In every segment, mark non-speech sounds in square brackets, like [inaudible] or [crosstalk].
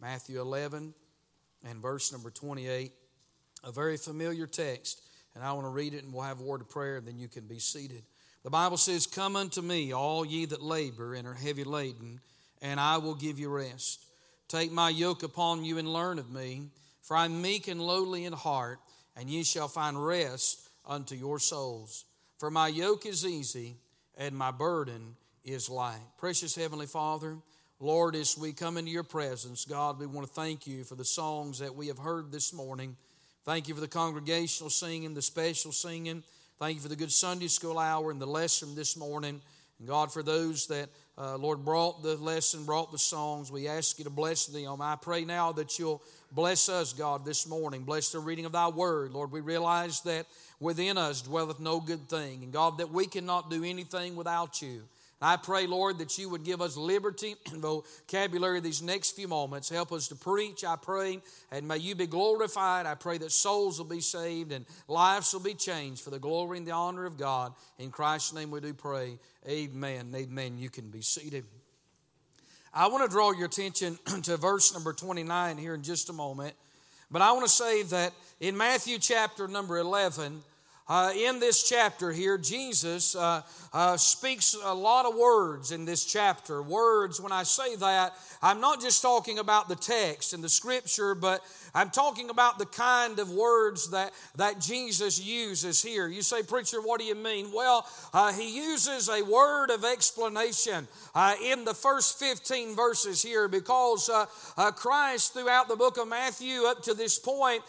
Matthew 11 and verse number 28, a very familiar text. And I want to read it and we'll have a word of prayer and then you can be seated. The Bible says, Come unto me, all ye that labor and are heavy laden, and I will give you rest. Take my yoke upon you and learn of me, for I am meek and lowly in heart, and ye shall find rest unto your souls. For my yoke is easy and my burden is light. Precious Heavenly Father, Lord, as we come into your presence, God, we want to thank you for the songs that we have heard this morning. Thank you for the congregational singing, the special singing. Thank you for the good Sunday school hour and the lesson this morning. And God, for those that, uh, Lord, brought the lesson, brought the songs, we ask you to bless them. I pray now that you'll bless us, God, this morning. Bless the reading of thy word. Lord, we realize that within us dwelleth no good thing. And God, that we cannot do anything without you. I pray, Lord, that you would give us liberty [clears throat] and vocabulary these next few moments. Help us to preach, I pray, and may you be glorified. I pray that souls will be saved and lives will be changed for the glory and the honor of God. In Christ's name we do pray. Amen. Amen. You can be seated. I want to draw your attention [clears throat] to verse number 29 here in just a moment. But I want to say that in Matthew chapter number 11, uh, in this chapter here, Jesus uh, uh, speaks a lot of words in this chapter. Words, when I say that, I'm not just talking about the text and the scripture, but I'm talking about the kind of words that, that Jesus uses here. You say, Preacher, what do you mean? Well, uh, he uses a word of explanation uh, in the first 15 verses here because uh, Christ, throughout the book of Matthew up to this point,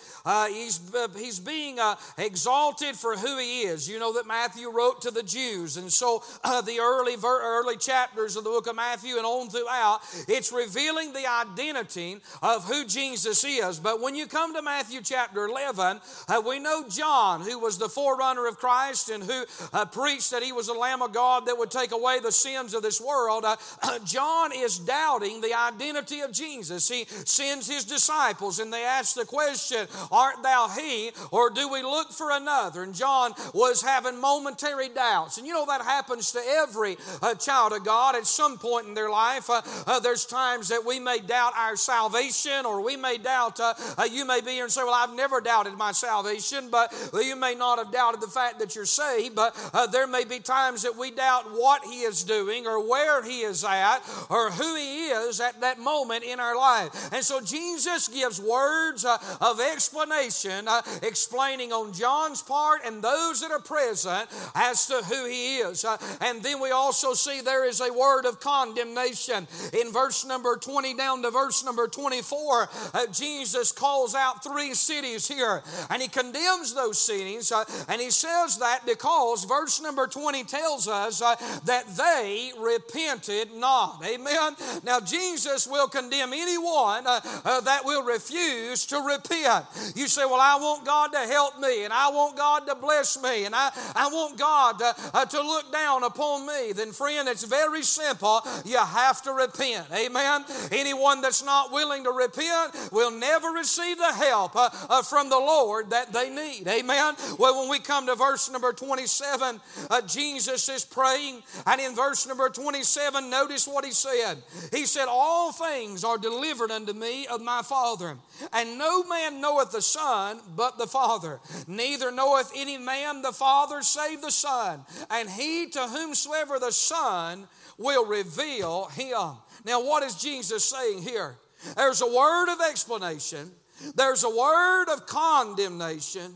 he's, he's being exalted for for who he is. You know that Matthew wrote to the Jews, and so [clears throat] uh, the early early chapters of the book of Matthew and on throughout, it's revealing the identity of who Jesus is. But when you come to Matthew chapter 11, uh, we know John, who was the forerunner of Christ and who uh, preached that he was the Lamb of God that would take away the sins of this world. Uh, [clears throat] John is doubting the identity of Jesus. He sends his disciples and they ask the question, Art thou he, or do we look for another? And John was having momentary doubts. And you know that happens to every uh, child of God at some point in their life. Uh, uh, there's times that we may doubt our salvation, or we may doubt, uh, uh, you may be here and say, Well, I've never doubted my salvation, but you may not have doubted the fact that you're saved. But uh, there may be times that we doubt what He is doing, or where He is at, or who He is at that moment in our life. And so Jesus gives words of explanation, explaining on John's part and those that are present as to who he is. Uh, and then we also see there is a word of condemnation. In verse number 20 down to verse number 24, uh, Jesus calls out three cities here and he condemns those cities. Uh, and he says that because verse number 20 tells us uh, that they repented not. Amen. Now, Jesus will condemn anyone uh, uh, that will refuse to repent. You say, Well, I want God to help me and I want God to bless me and I, I want God to, uh, to look down upon me, then, friend, it's very simple. You have to repent. Amen. Anyone that's not willing to repent will never receive the help uh, uh, from the Lord that they need. Amen. Well, when we come to verse number 27, uh, Jesus is praying, and in verse number 27, notice what he said. He said, All things are delivered unto me of my Father, and no man knoweth the Son but the Father, neither knoweth any man the Father save the Son, and he to whomsoever the Son will reveal him. Now, what is Jesus saying here? There's a word of explanation, there's a word of condemnation,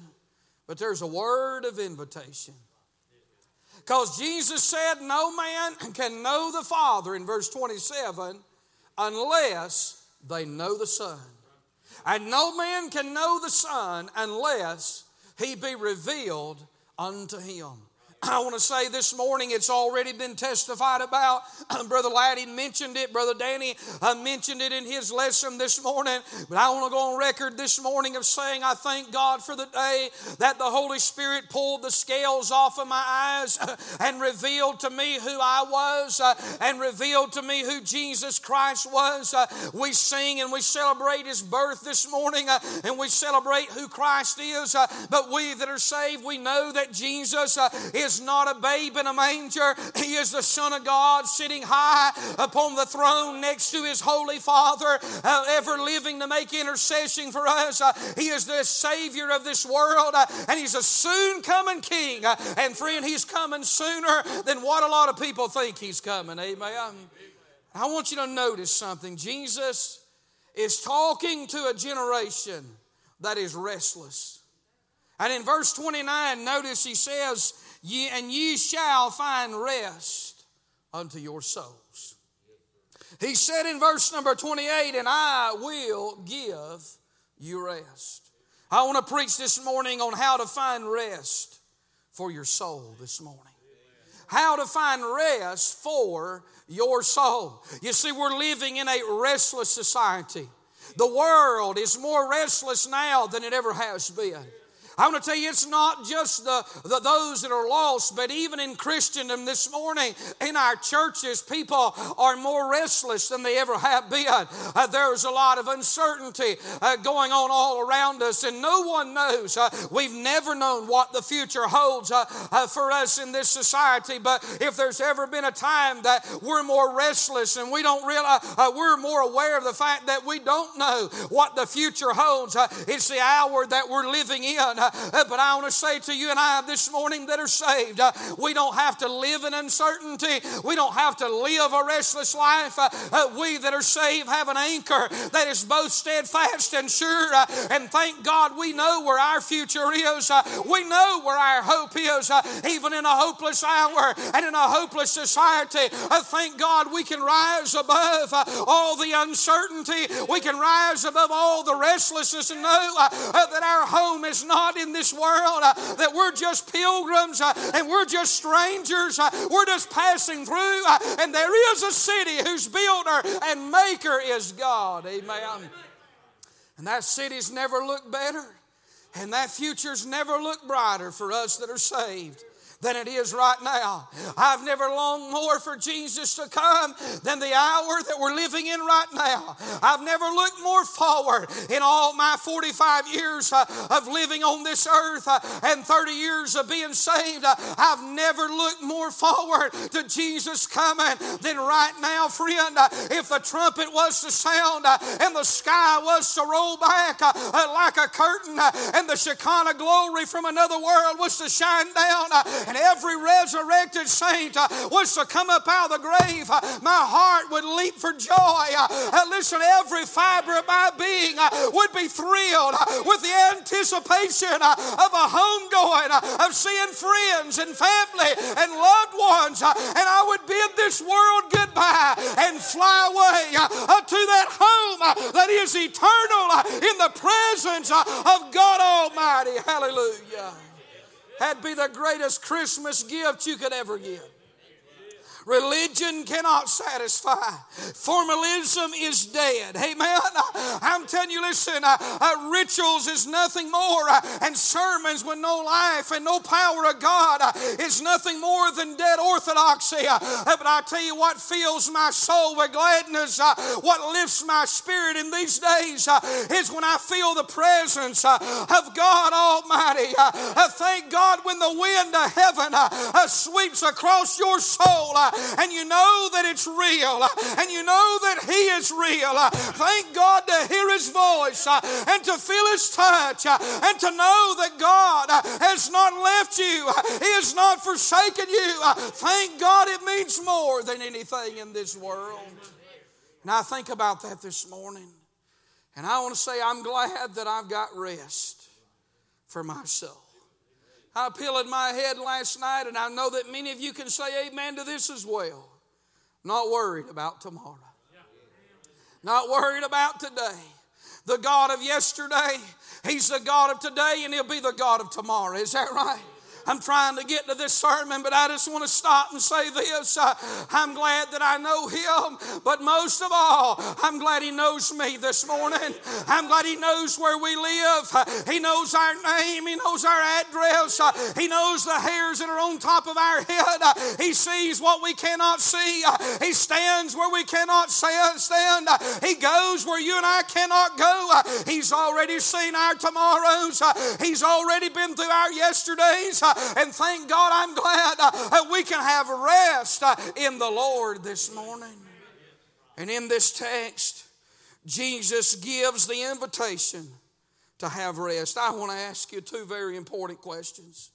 but there's a word of invitation. Because Jesus said, No man [clears throat] can know the Father in verse 27 unless they know the Son. And no man can know the Son unless he be revealed unto him. I want to say this morning it's already been testified about. [clears throat] Brother Laddie mentioned it. Brother Danny uh, mentioned it in his lesson this morning. But I want to go on record this morning of saying I thank God for the day that the Holy Spirit pulled the scales off of my eyes [laughs] and revealed to me who I was uh, and revealed to me who Jesus Christ was. Uh, we sing and we celebrate his birth this morning and we celebrate who Christ is. But we that are saved, we know that Jesus is is not a babe in a manger. He is the Son of God sitting high upon the throne next to his Holy Father, uh, ever living to make intercession for us. Uh, he is the Savior of this world, uh, and He's a soon coming King. Uh, and friend, He's coming sooner than what a lot of people think He's coming. Amen. I want you to notice something. Jesus is talking to a generation that is restless. And in verse 29, notice he says, ye, And ye shall find rest unto your souls. He said in verse number 28, And I will give you rest. I want to preach this morning on how to find rest for your soul this morning. How to find rest for your soul. You see, we're living in a restless society. The world is more restless now than it ever has been. I want to tell you, it's not just the, the, those that are lost, but even in Christendom this morning, in our churches, people are more restless than they ever have been. Uh, there's a lot of uncertainty uh, going on all around us, and no one knows. Uh, we've never known what the future holds uh, uh, for us in this society, but if there's ever been a time that we're more restless and we don't realize, uh, we're more aware of the fact that we don't know what the future holds, it's the hour that we're living in. Uh, [laughs] but I want to say to you and I this morning that are saved, uh, we don't have to live in uncertainty. We don't have to live a restless life. Uh, uh we that are saved have an anchor that is both steadfast and sure. Uh, and thank God we know where our future is. Uh, we know where our hope is, even in a hopeless hour and in a hopeless society. Thank God we can rise above all the uncertainty. We can rise above all the restlessness and know that our home is not in this world, uh, that we're just pilgrims uh, and we're just strangers. Uh, we're just passing through, uh, and there is a city whose builder and maker is God. Amen. And that city's never looked better, and that future's never looked brighter for us that are saved than it is right now. I've never longed more for Jesus to come than the hour that we're living in right now. I've never looked more forward in all my 45 years uh, of living on this earth uh, and 30 years of being saved. Uh, I've never looked more forward to Jesus coming than right now, friend. If the trumpet was to sound and the sky was to roll back like a curtain and the Shekinah glory from another world was to shine down and every resurrected saint uh, was to come up out of the grave, uh, my heart would leap for joy. Uh, listen, every fiber of my being uh, would be thrilled uh, with the anticipation uh, of a homegoing, of seeing friends and family and loved ones. And I would bid this world goodbye and fly away to that home that is eternal in the presence of God Almighty. Hallelujah. That'd be the greatest Christmas gift you could ever give. Religion cannot satisfy. Formalism is dead. Amen. I'm telling you, listen, uh, uh, rituals is nothing more, uh, and sermons with no life and no power of God uh, is nothing more than dead orthodoxy. Uh, but I tell you what fills my soul with gladness, uh, what lifts my spirit in these days is when I feel the presence of God Almighty. thank God when the wind of heaven sweeps across your soul and you know that it's real and you know that He is real. Thank God to hear His voice and to feel His touch and to know that God has not left you, He has not forsaken you. Thank God it means more than anything in this world. And I think about that this morning. And I want to say, I'm glad that I've got rest for my soul. I pillowed my head last night, and I know that many of you can say amen to this as well. Not worried about tomorrow, not worried about today. The God of yesterday, He's the God of today, and He'll be the God of tomorrow. Is that right? I'm trying to get to this sermon, but I just want to stop and say this. Uh, I'm glad that I know Him, but most of all, I'm glad He knows me this morning. I'm glad He knows where we live. Uh, he knows our name, He knows our address, uh, He knows the hairs that are on top of our head. He sees what we cannot see, He stands where we cannot stand. He goes where you and I cannot go. He's already seen our tomorrows, He's already been through our yesterdays. Uh, and thank God I'm glad uh, that we can have rest uh, in the Lord this morning. And in this text, Jesus gives the invitation to have rest. I want to ask you two very important questions.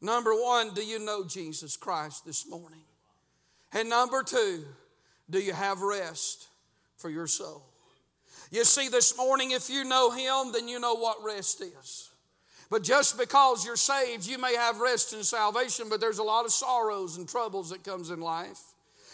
Number one, do you know Jesus Christ this morning? And number two, do you have rest for your soul? You see, this morning, if you know Him, then you know what rest is. But just because you're saved, you may have rest in salvation, but there's a lot of sorrows and troubles that comes in life.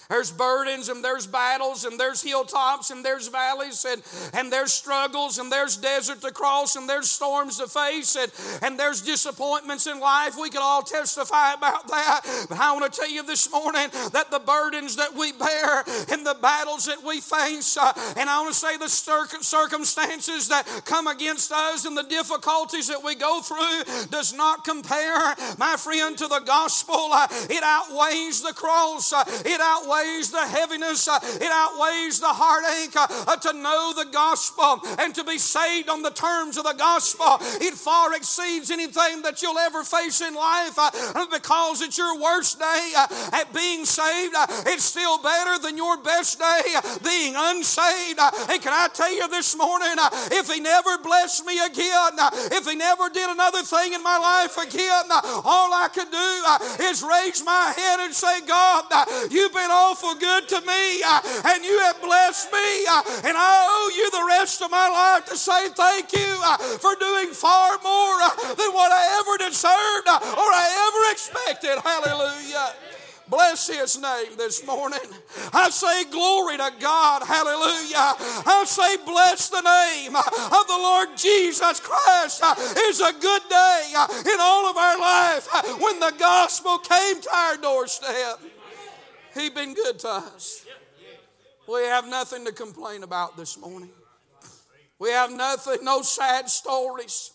There's burdens and there's battles and there's hilltops and there's valleys and, and there's struggles and there's desert to cross and there's storms to face and, and there's disappointments in life. We could all testify about that. But I want to tell you this morning that the burdens that we bear and the battles that we face, uh, and I want to say the circumstances that come against us and the difficulties that we go through does not compare, my friend, to the gospel. Uh, it outweighs the cross. Uh, it outweighs outweighs the heaviness, uh, it outweighs the heartache uh, uh, to know the gospel and to be saved on the terms of the gospel. It far exceeds anything that you'll ever face in life uh, uh because it's your worst day uh, at being saved. It's still better than your best day being unsaved. And can I tell you this morning, if He never blessed me again, if He never did another thing in my life again, all I could do is raise my head and say, God, you've been all awful good to me, uh, and you have blessed me, uh, and I owe you the rest of my life to say thank you uh, for doing far more than what I ever deserved or I ever expected. Hallelujah. Bless his name this morning. I say glory to God. Hallelujah. I say bless the name of the Lord Jesus Christ. It's a good day in all of our life when the gospel came to our doorstep. He has been good to us. We have nothing to complain about this morning. We have nothing, no sad stories,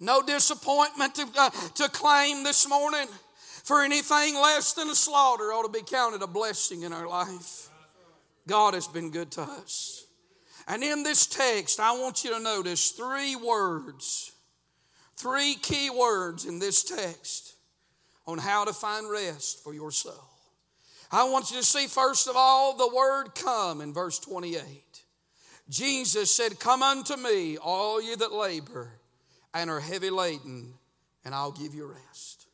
no disappointment to, uh, to claim this morning. For anything less than a slaughter ought to be counted a blessing in our life. God has been good to us. And in this text, I want you to notice three words, three key words in this text on how to find rest for your soul. I want you to see, first of all, the word come in verse 28. Jesus said, Come unto me, all you that labor and are heavy laden, and I'll give you rest.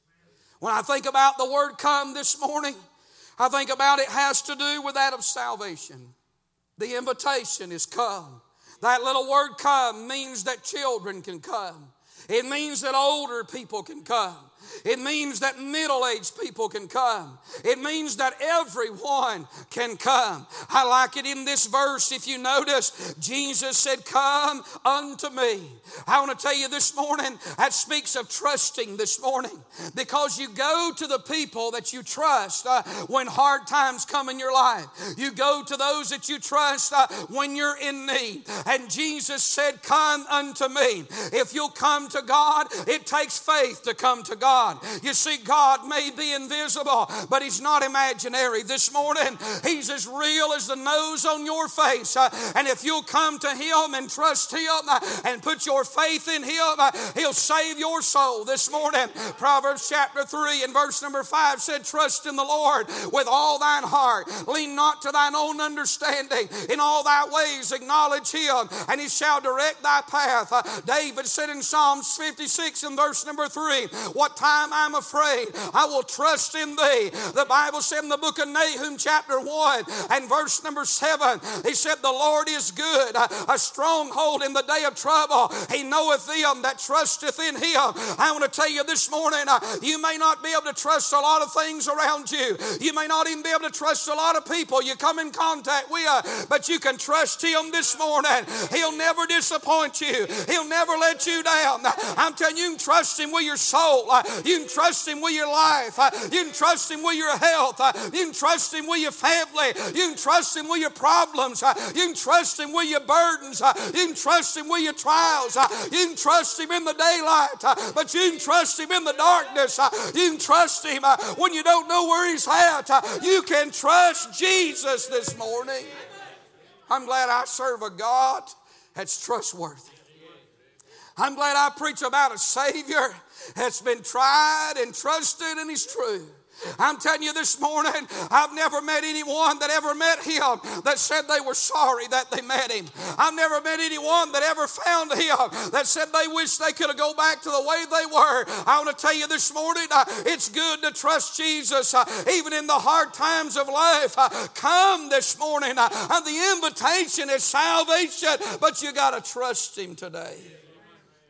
When I think about the word come this morning, I think about it has to do with that of salvation. The invitation is come. That little word come means that children can come. It means that older people can come. It means that middle aged people can come. It means that everyone can come. I like it in this verse. If you notice, Jesus said, Come unto me. I want to tell you this morning, that speaks of trusting this morning because you go to the people that you trust uh, when hard times come in your life. You go to those that you trust uh, when you're in need. And Jesus said, Come unto me. If you'll come to God, it takes faith to come to God. God. You see, God may be invisible, but He's not imaginary. This morning, He's as real as the nose on your face. Uh, and if you'll come to Him and trust Him uh, and put your faith in Him, uh, He'll save your soul. This morning, Proverbs chapter 3 and verse number 5 said, Trust in the Lord with all thine heart. Lean not to thine own understanding. In all thy ways acknowledge Him, and He shall direct thy path. David said in Psalms 56 and verse number 3, What time I'm afraid, I will trust in thee. The Bible said in the book of Nahum, chapter 1 and verse number 7, he said, The Lord is good, a stronghold in the day of trouble. He knoweth them that trusteth in him. I want to tell you this morning, uh, you may not be able to trust a lot of things around you. You may not even be able to trust a lot of people you come in contact with, but you can trust him this morning. He'll never disappoint you. He'll never let you down. I'm telling you, you can trust him with your soul. You can trust Him with your life. Uh, you can trust Him with your health. Uh, you can trust Him with your family. You can trust Him with your problems. Uh, you can trust Him with your burdens. You can trust Him with your trials. You can trust Him in the daylight, but you can trust Him in the darkness. You can trust Him when you don't know where He's at. You can trust Jesus this morning. I'm glad I serve a God that's trustworthy. I'm glad I preach about a Savior has been tried and trusted and He's true. I'm telling you this morning, I've never met anyone that ever met him that said they were sorry that they met him. I've never met anyone that ever found him that said they wish they could have go back to the way they were. I want to tell you this morning, uh, it's good to trust Jesus uh, even in the hard times of life. Uh, come this morning, the invitation is salvation, but you got to trust him today.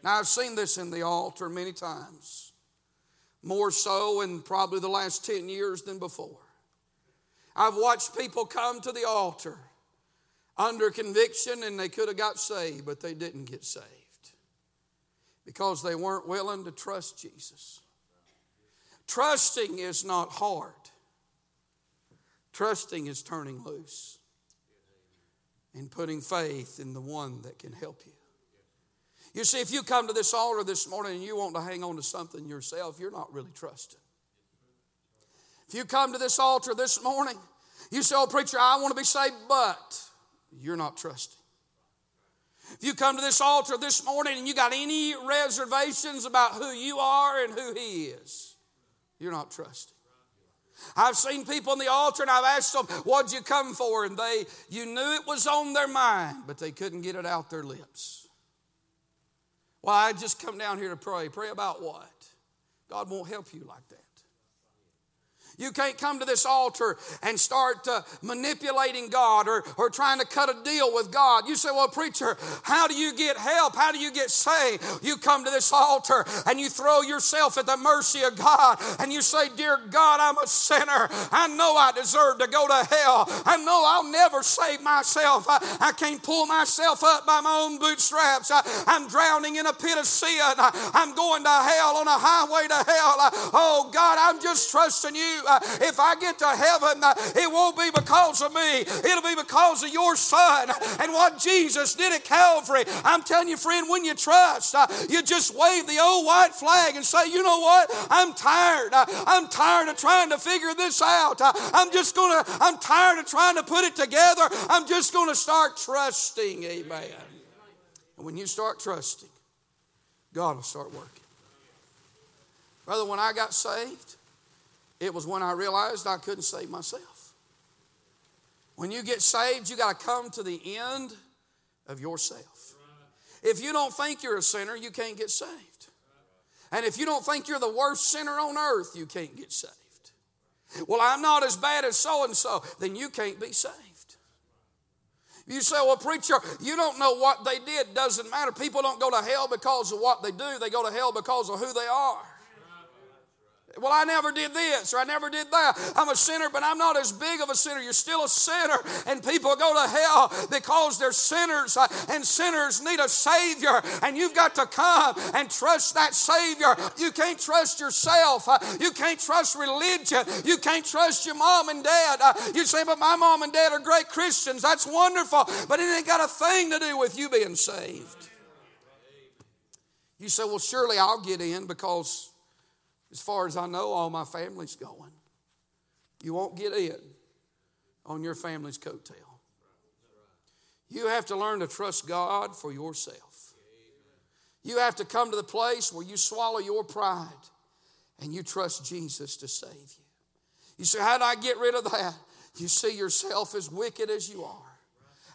Now, I've seen this in the altar many times more so in probably the last 10 years than before. I've watched people come to the altar under conviction and they could have got saved, but they didn't get saved because they weren't willing to trust Jesus. Trusting is not hard, trusting is turning loose and putting faith in the one that can help you. You see, if you come to this altar this morning and you want to hang on to something yourself, you're not really trusting. If you come to this altar this morning, you say, Oh, preacher, I want to be saved, but you're not trusting. If you come to this altar this morning and you got any reservations about who you are and who He is, you're not trusting. I've seen people in the altar and I've asked them, What'd you come for? And they, you knew it was on their mind, but they couldn't get it out their lips. Well, I just come down here to pray. Pray about what? God won't help you like that. You can't come to this altar and start uh, manipulating God or, or trying to cut a deal with God. You say, Well, preacher, how do you get help? How do you get saved? You come to this altar and you throw yourself at the mercy of God and you say, Dear God, I'm a sinner. I know I deserve to go to hell. I know I'll never save myself. I, I can't pull myself up by my own bootstraps. I, am drowning in a pit of sin. I, I'm going to hell on a highway to hell. oh, God, I'm just trusting you. Uh, if I get to heaven, uh, it won't be because of me, it'll be because of your son and what Jesus did at Calvary. I'm telling you, friend, when you trust, uh, you just wave the old white flag and say, you know what? I'm tired. I'm tired of trying to figure this out. I'm just going to, I'm tired of trying to put it together. I'm just going to start trusting. Amen. And when you start trusting, God will start working. Brother, when I got saved, it was when I realized I couldn't save myself. When you get saved, you got to come to the end of yourself. If you don't think you're a sinner, you can't get saved. And if you don't think you're the worst sinner on earth, you can't get saved. Well, I'm not as bad as so and so, then you can't be saved. You say, well, preacher, you don't know what they did. Doesn't matter. People don't go to hell because of what they do, they go to hell because of who they are. Well, I never did this or I never did that. I'm a sinner, but I'm not as big of a sinner. You're still a sinner, and people go to hell because they're sinners, uh, and sinners need a Savior, and you've got to come and trust that Savior. You can't trust yourself, uh, you can't trust religion, you can't trust your mom and dad. Uh, you say, but my mom and dad are great Christians. That's wonderful, but it ain't got a thing to do with you being saved. You say, well, surely I'll get in because as far as I know, all my family's going. You won't get in on your family's coattail. You have to learn to trust God for yourself. You have to come to the place where you swallow your pride and you trust Jesus to save you. You say, How do I get rid of that? You see yourself as wicked as you are,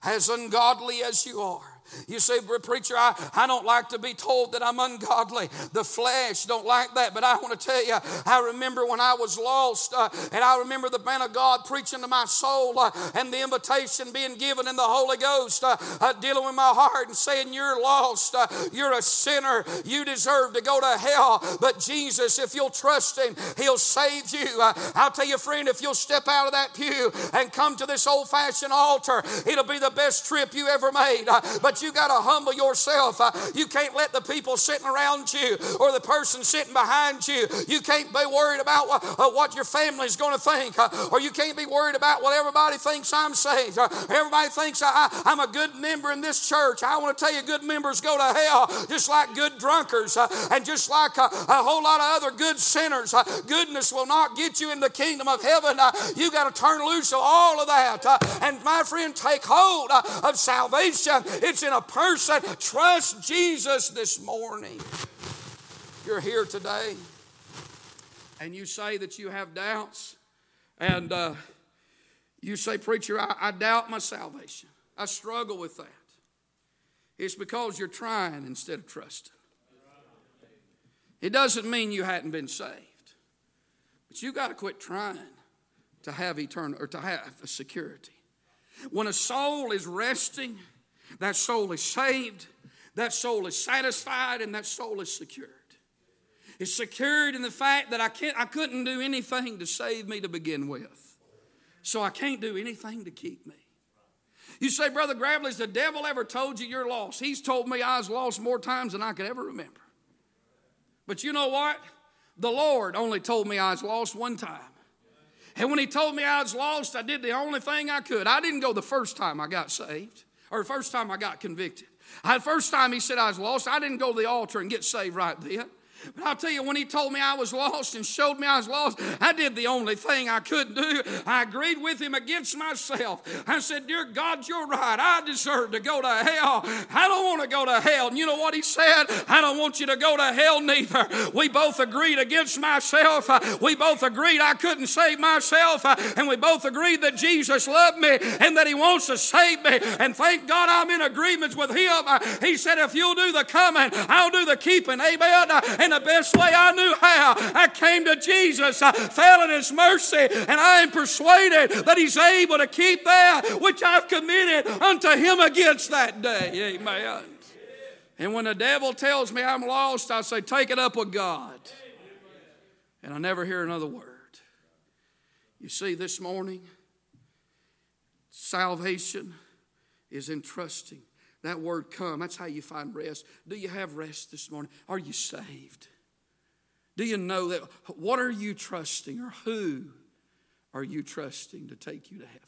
as ungodly as you are. You say, preacher, I, I don't like to be told that I'm ungodly. The flesh don't like that. But I want to tell you, I remember when I was lost, uh, and I remember the man of God preaching to my soul uh, and the invitation being given in the Holy Ghost, uh, uh dealing with my heart and saying, You're lost. Uh, you're a sinner. You deserve to go to hell. But Jesus, if you'll trust Him, He'll save you. Uh, I'll tell you, friend, if you'll step out of that pew and come to this old fashioned altar, it'll be the best trip you ever made. but but you got to humble yourself. Uh, you can't let the people sitting around you or the person sitting behind you, you can't be worried about what, uh, what your family's going to think, uh, or you can't be worried about what everybody thinks I'm saying. Uh, everybody thinks I, am a good member in this church. I want to tell you, good members go to hell just like good drunkards uh, and just like uh, a, whole lot of other good sinners. goodness will not get you in the kingdom of heaven. you got to turn loose of all of that. and my friend, take hold of salvation. It's in a person. Trust Jesus this morning. you're here today and you say that you have doubts, and uh, you say, Preacher, I, I doubt my salvation, I struggle with that. It's because you're trying instead of trusting. It doesn't mean you hadn't been saved, but you got to quit trying to have eternal or to have a security. When a soul is resting, that soul is saved, that soul is satisfied, and that soul is secured. It's secured in the fact that I, can't, I couldn't do anything to save me to begin with. So I can't do anything to keep me. You say, Brother Gravely, has the devil ever told you you're lost? He's told me I was lost more times than I could ever remember. But you know what? The Lord only told me I was lost one time. And when He told me I was lost, I did the only thing I could. I didn't go the first time I got saved or the first time I got convicted. The first time He said I was lost, I didn't go to the altar and get saved right then. But I'll tell you, when he told me I was lost and showed me I was lost, I did the only thing I could do. I agreed with him against myself. I said, Dear God, you're right. I deserve to go to hell. I don't want to go to hell. And you know what he said? I don't want you to go to hell neither. We both agreed against myself. We both agreed I couldn't save myself. And we both agreed that Jesus loved me and that he wants to save me. And thank God I'm in agreement with him. He said, If you'll do the coming, I'll do the keeping. Amen. And the best way I knew how. I came to Jesus, I fell in His mercy, and I am persuaded that He's able to keep that which I've committed unto Him against that day. Amen. And when the devil tells me I'm lost, I say, Take it up with God. And I never hear another word. You see, this morning, salvation is in trusting that word come, that's how you find rest. Do you have rest this morning? Are you saved? Do you know that? What are you trusting or who are you trusting to take you to heaven?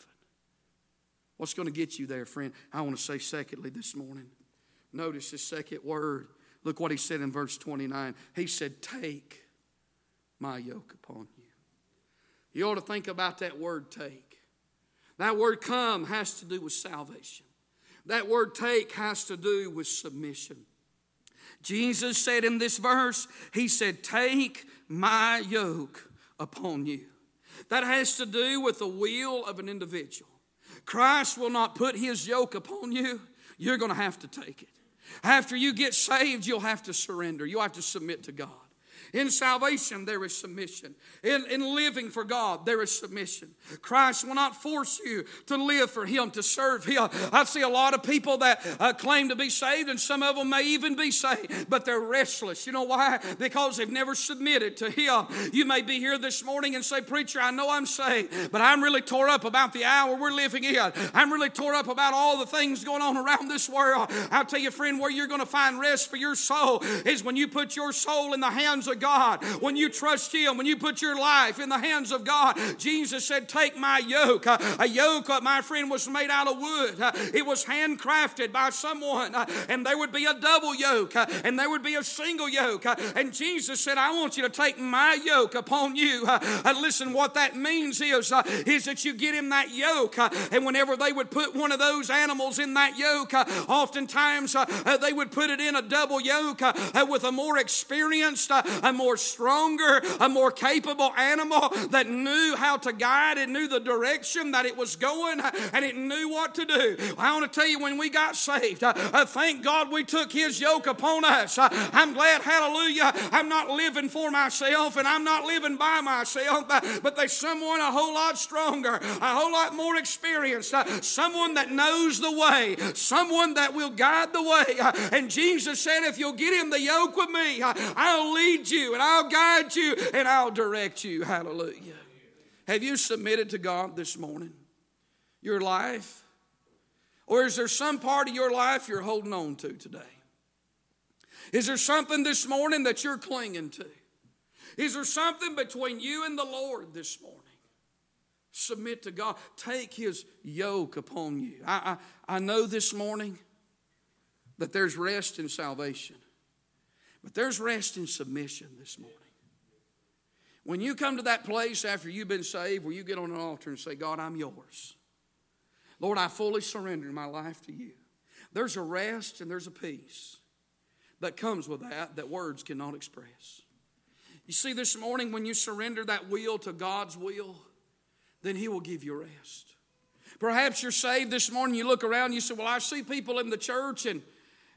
What's going to get you there, friend? I want to say, secondly, this morning, notice the second word. Look what he said in verse 29. He said, Take my yoke upon you. You ought to think about that word take. That word come has to do with salvation. That word take has to do with submission. Jesus said in this verse, He said, Take my yoke upon you. That has to do with the will of an individual. Christ will not put His yoke upon you, you're going to have to take it. After you get saved, you'll have to surrender, you'll have to submit to God. In salvation, there is submission. In, in living for God, there is submission. Christ will not force you to live for Him, to serve Him. I see a lot of people that uh, claim to be saved, and some of them may even be saved, but they're restless. You know why? Because they've never submitted to Him. You may be here this morning and say, Preacher, I know I'm saved, but I'm really tore up about the hour we're living in. I'm really tore up about all the things going on around this world. I'll tell you, friend, where you're going to find rest for your soul is when you put your soul in the hands of God, when you trust Him, when you put your life in the hands of God, Jesus said, Take my yoke. Uh, a yoke, uh, my friend, was made out of wood. Uh, it was handcrafted by someone, uh, and there would be a double yoke, uh, and there would be a single yoke. Uh, and Jesus said, I want you to take my yoke upon you. And listen, what that means is, is that you get in that yoke, and whenever they would put one of those animals in that yoke, oftentimes they would put it in a double yoke with a more experienced, a more stronger, a more capable animal that knew how to guide it, knew the direction that it was going, and it knew what to do. I want to tell you, when we got saved, uh, thank God we took His yoke upon us. Uh, I'm glad, hallelujah, I'm not living for myself and I'm not living by myself, but there's someone a whole lot stronger, a whole lot more experienced, uh, someone that knows the way, someone that will guide the way. And Jesus said, If you'll get in the yoke with me, I'll lead you and I'll guide you and I'll direct you. Hallelujah. Have you submitted to God this morning? Your life? Or is there some part of your life you're holding on to today? Is there something this morning that you're clinging to? Is there something between you and the Lord this morning? Submit to God. Take His yoke upon you. I, I, I know this morning that there's rest in salvation. But there's rest in submission this morning. When you come to that place after you've been saved where you get on an altar and say, God, I'm yours. Lord, I fully surrender my life to you. There's a rest and there's a peace. that comes with that that words cannot express. You see, this morning when you surrender that will to God's will, then He will give you rest. Perhaps you're saved this morning, you look around, you say, Well, I see people in the church and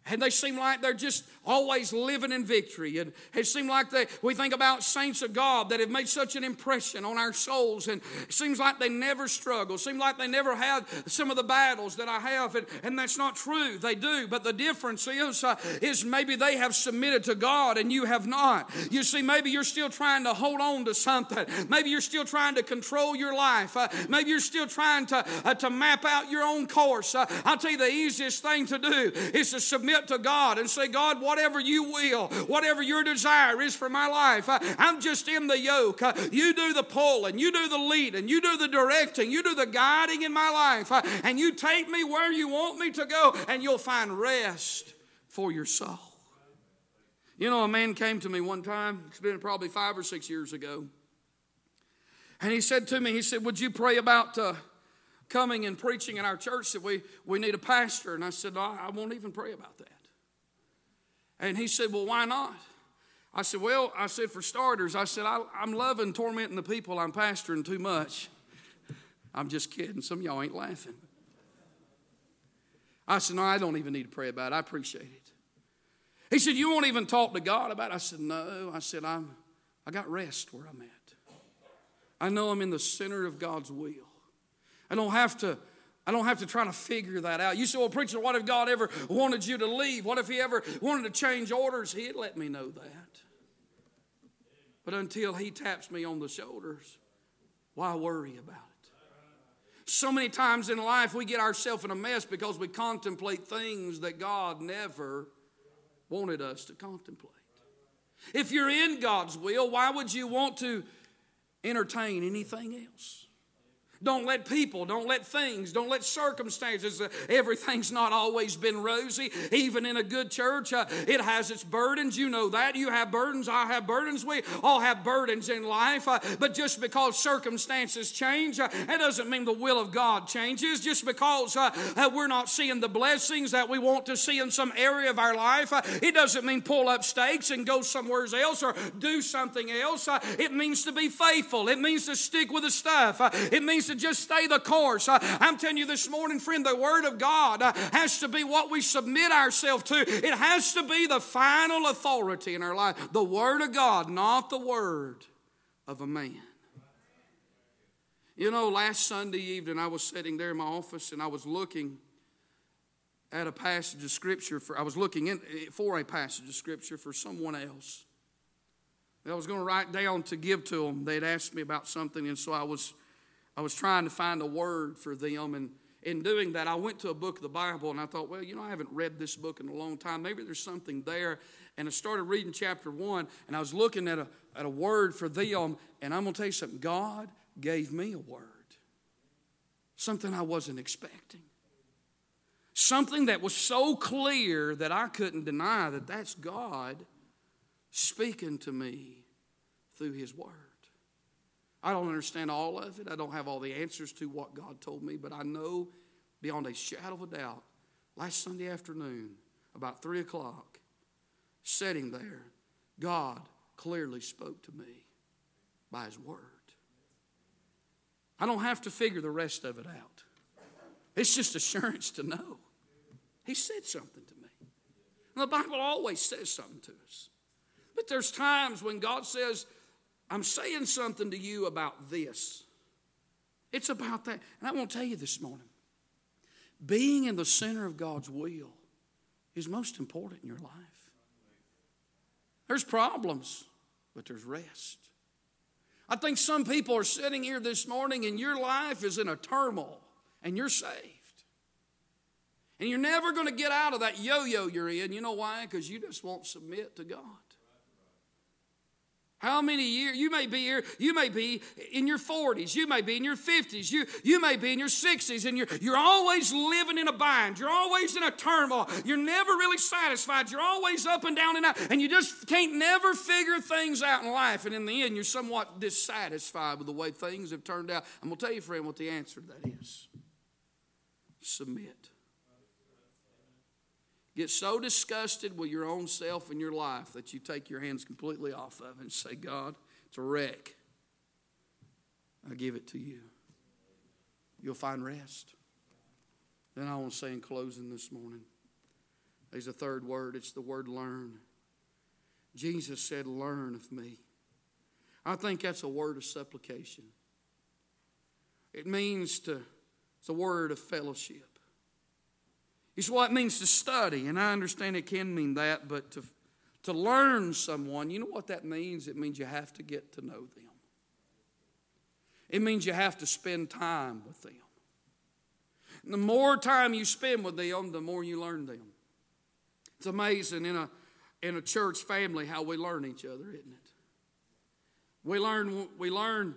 and they seem like they're just always living in victory. And it seems like they, we think about saints of God that have made such an impression on our souls. And it seems like they never struggle. It seems like they never had some of the battles that I have. And, and that's not true. They do. But the difference is, uh, is maybe they have submitted to God and you have not. You see, maybe you're still trying to hold on to something. Maybe you're still trying to control your life. Uh, maybe you're still trying to, uh, to map out your own course. Uh, I'll tell you the easiest thing to do is to submit submit to God and say, God, whatever you will, whatever your desire is for my life, I'm just in the yoke. You do the pulling, you do the leading, you do the directing, you do the guiding in my life, and you take me where you want me to go, and you'll find rest for your soul. You know, a man came to me one time, it's been probably five or six years ago, and he said to me, he said, Would you pray about uh, coming and preaching in our church that we, we need a pastor. And I said, no, I won't even pray about that. And he said, Well, why not? I said, Well, I said, for starters, I said, I, am loving tormenting the people I'm pastoring too much. I'm just kidding. Some of y'all ain't laughing. I said, No, I don't even need to pray about it. I appreciate it. He said, You won't even talk to God about it. I said, No. I said, I'm, I got rest where I'm at. I know I'm in the center of God's will. I don't have to I don't have to try to figure that out. You say, well, preacher, what if God ever wanted you to leave? What if He ever wanted to change orders? He'd let me know that. But until He taps me on the shoulders, why worry about it? So many times in life we get ourselves in a mess because we contemplate things that God never wanted us to contemplate. If you're in God's will, why would you want to entertain anything else? Don't let people, don't let things, don't let circumstances. Uh, everything's not always been rosy. Even in a good church, uh, it has its burdens. You know that. You have burdens. I have burdens. We all have burdens in life. Uh, but just because circumstances change, uh, it doesn't mean the will of God changes. Just because uh, uh, we're not seeing the blessings that we want to see in some area of our life, it doesn't mean pull up stakes and go somewhere else or do something else. it means to be faithful. It means to stick with the stuff. it means to just stay the course. I'm telling you this morning, friend, the Word of God uh, has to be what we submit ourselves to. It has to be the final authority in our life. The Word of God, not the Word of a man. You know, last Sunday evening, I was sitting there in my office and I was looking at a passage of Scripture. For, I was looking in, for a passage of Scripture for someone else. I was going to write down to give to them. They'd asked me about something, and so I was I was trying to find a word for them. And in doing that, I went to a book of the Bible and I thought, well, you know, I haven't read this book in a long time. Maybe there's something there. And I started reading chapter one and I was looking at a, at a word for them. And I'm going to tell you something God gave me a word, something I wasn't expecting. Something that was so clear that I couldn't deny that that's God speaking to me through His Word. I don't understand all of it. I don't have all the answers to what God told me, but I know beyond a shadow of a doubt, last Sunday afternoon, about 3 o'clock, sitting there, God clearly spoke to me by His Word. I don't have to figure the rest of it out. It's just assurance to know. He said something to me. And the Bible always says something to us. But there's times when God says, I'm saying something to you about this. It's about that. And I want to tell you this morning being in the center of God's will is most important in your life. There's problems, but there's rest. I think some people are sitting here this morning and your life is in a turmoil and you're saved. And you're never going to get out of that yo yo you're in. You know why? Because you just won't submit to God. How many years? You may be here, you may be in your 40s, you may be in your 50s, you, you may be in your 60s, and you're, you're always living in a bind. You're always in a turmoil. You're never really satisfied. You're always up and down and out, and you just can't never figure things out in life. And in the end, you're somewhat dissatisfied with the way things have turned out. I'm going to tell you, friend, what the answer to that is submit. Get so disgusted with your own self and your life that you take your hands completely off of and say, God, it's a wreck. I give it to you. You'll find rest. Then I want to say in closing this morning, there's a third word. It's the word learn. Jesus said, Learn of me. I think that's a word of supplication. It means to, it's a word of fellowship. It's what it means to study, and I understand it can mean that, but to, to learn someone, you know what that means? It means you have to get to know them. It means you have to spend time with them. And the more time you spend with them, the more you learn them. It's amazing in a, in a church family how we learn each other, isn't it? We learn, we learn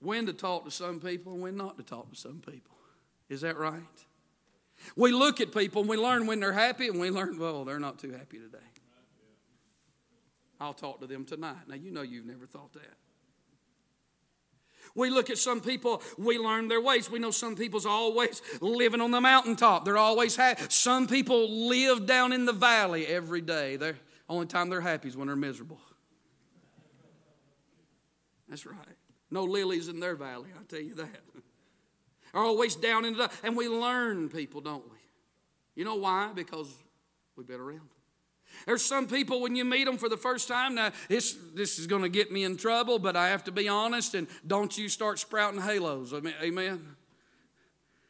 when to talk to some people and when not to talk to some people. Is that right? We look at people and we learn when they're happy and we learn, well, they're not too happy today. I'll talk to them tonight. Now, you know you've never thought that. We look at some people, we learn their ways. We know some people's always living on the mountaintop. They're always happy. Some people live down in the valley every day. The only time they're happy is when they're miserable. That's right. No lilies in their valley, I tell you that. [laughs] Are always down in the and we learn people, don't we? You know why? Because we've been around them. There's some people when you meet them for the first time, now this, this is going to get me in trouble, but I have to be honest, and don't you start sprouting halos. Amen.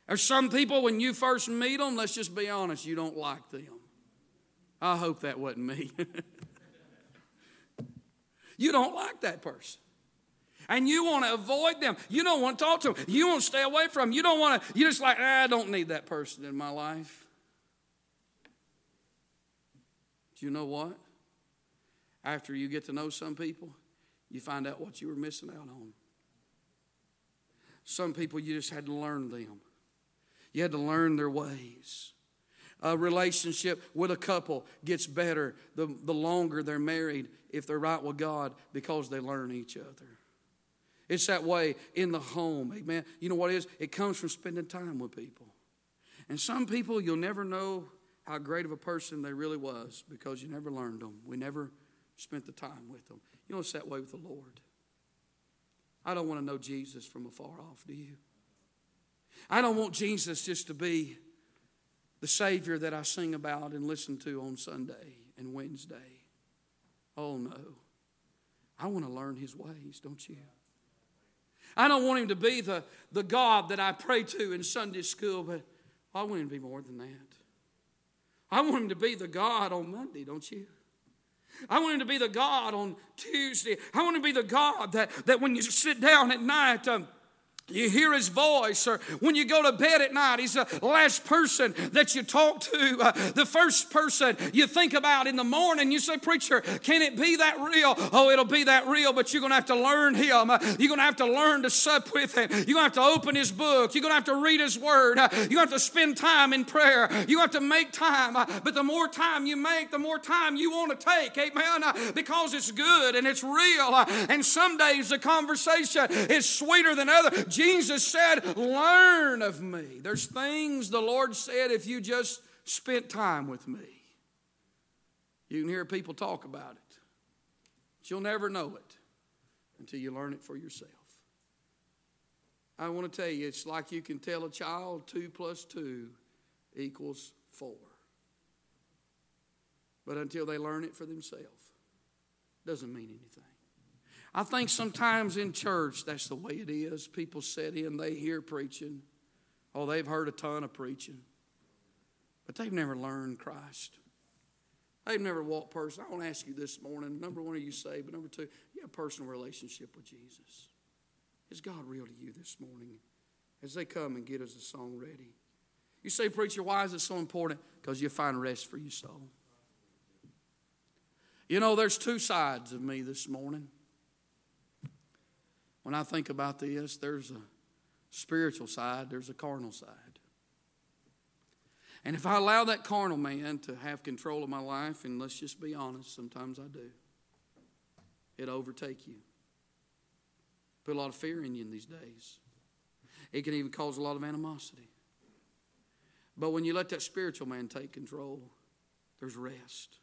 There's some people when you first meet them, let's just be honest, you don't like them. I hope that wasn't me. [laughs] you don't like that person. And you want to avoid them. You don't want to talk to them. You want to stay away from them. You don't want to, you're just like, ah, I don't need that person in my life. Do you know what? After you get to know some people, you find out what you were missing out on. Some people you just had to learn them. You had to learn their ways. A relationship with a couple gets better the, the longer they're married if they're right with God because they learn each other. It's that way in the home. Amen. You know what it is? It comes from spending time with people. And some people you'll never know how great of a person they really was because you never learned them. We never spent the time with them. You know, it's that way with the Lord. I don't want to know Jesus from afar off, do you? I don't want Jesus just to be the Savior that I sing about and listen to on Sunday and Wednesday. Oh, no. I want to learn His ways, don't you? I don't want Him to be the, the God that I pray to in Sunday school, but I want Him to be more than that. I want him to be the God on Monday, don't you? I want him to be the God on Tuesday. I want him to be the God that, that when you sit down at night, um, you hear his voice, or when you go to bed at night, he's the last person that you talk to, uh, the first person you think about in the morning. You say, Preacher, can it be that real? Oh, it'll be that real, but you're going to have to learn him. Uh, you're going to have to learn to sup with him. You're going to have to open his book. You're going to have to read his word. Uh, you're going to have to spend time in prayer. To have to make time. Uh, but the more time you make, the more time you want to take. Amen. Uh, because it's good and it's real. Uh, and some days the conversation is sweeter than others. Jesus said, Learn of me. There's things the Lord said if you just spent time with me. You can hear people talk about it, but you'll never know it until you learn it for yourself. I want to tell you, it's like you can tell a child two plus two equals four. But until they learn it for themselves, doesn't mean anything. I think sometimes in church, that's the way it is. People sit in, they hear preaching. Oh, they've heard a ton of preaching, but they've never learned Christ. They've never walked person. I want to ask you this morning number one, are you saved? But number two, you have a personal relationship with Jesus. Is God real to you this morning as they come and get us a song ready? You say, Preacher, why is it so important? Because you find rest for your soul. You know, there's two sides of me this morning. When I think about this, there's a spiritual side, there's a carnal side. And if I allow that carnal man to have control of my life, and let's just be honest, sometimes I do, it overtake you. Put a lot of fear in you in these days. It can even cause a lot of animosity. But when you let that spiritual man take control, there's rest.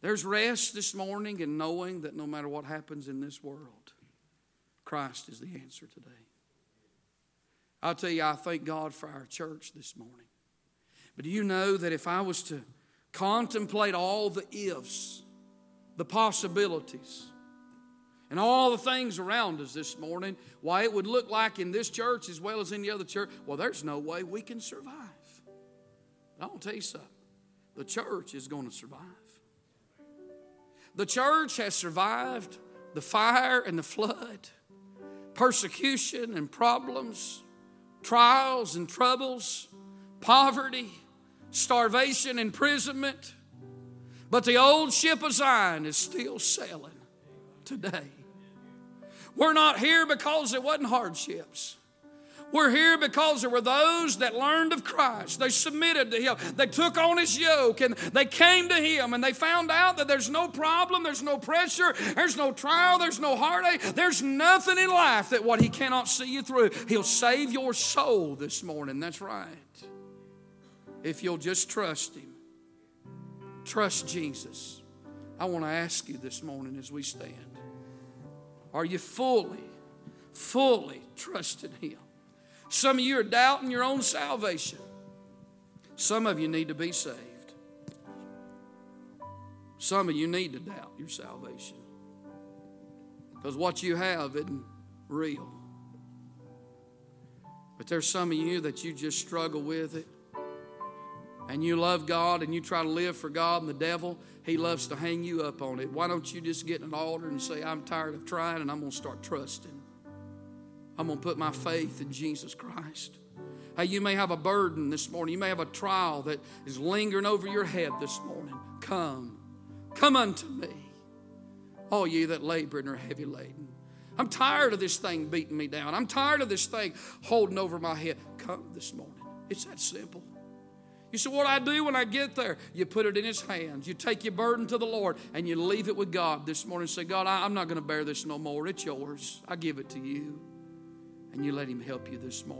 There's rest this morning in knowing that no matter what happens in this world, Christ is the answer today. I'll tell you, I thank God for our church this morning. But do you know that if I was to contemplate all the ifs, the possibilities, and all the things around us this morning, why it would look like in this church as well as any other church, well, there's no way we can survive. I'll tell you something the church is going to survive. The church has survived the fire and the flood, persecution and problems, trials and troubles, poverty, starvation, imprisonment. But the old ship of Zion is still sailing today. We're not here because it wasn't hardships. We're here because there were those that learned of Christ. They submitted to Him. They took on His yoke and they came to Him and they found out that there's no problem, there's no pressure, there's no trial, there's no heartache, there's nothing in life that what He cannot see you through. He'll save your soul this morning. That's right. If you'll just trust Him, trust Jesus. I want to ask you this morning as we stand are you fully, fully trusting Him? Some of you are doubting your own salvation. Some of you need to be saved. Some of you need to doubt your salvation. Because what you have isn't real. But there's some of you that you just struggle with it. And you love God and you try to live for God, and the devil, he loves to hang you up on it. Why don't you just get in an altar and say, I'm tired of trying and I'm going to start trusting? I'm going to put my faith in Jesus Christ. Hey, you may have a burden this morning. You may have a trial that is lingering over your head this morning. Come, come unto me, all ye that labor and are heavy laden. I'm tired of this thing beating me down. I'm tired of this thing holding over my head. Come this morning. It's that simple. You say, What I do when I get there? You put it in His hands. You take your burden to the Lord and you leave it with God this morning. Say, God, I'm not going to bear this no more. It's yours. I give it to you and you let Him help you this morning.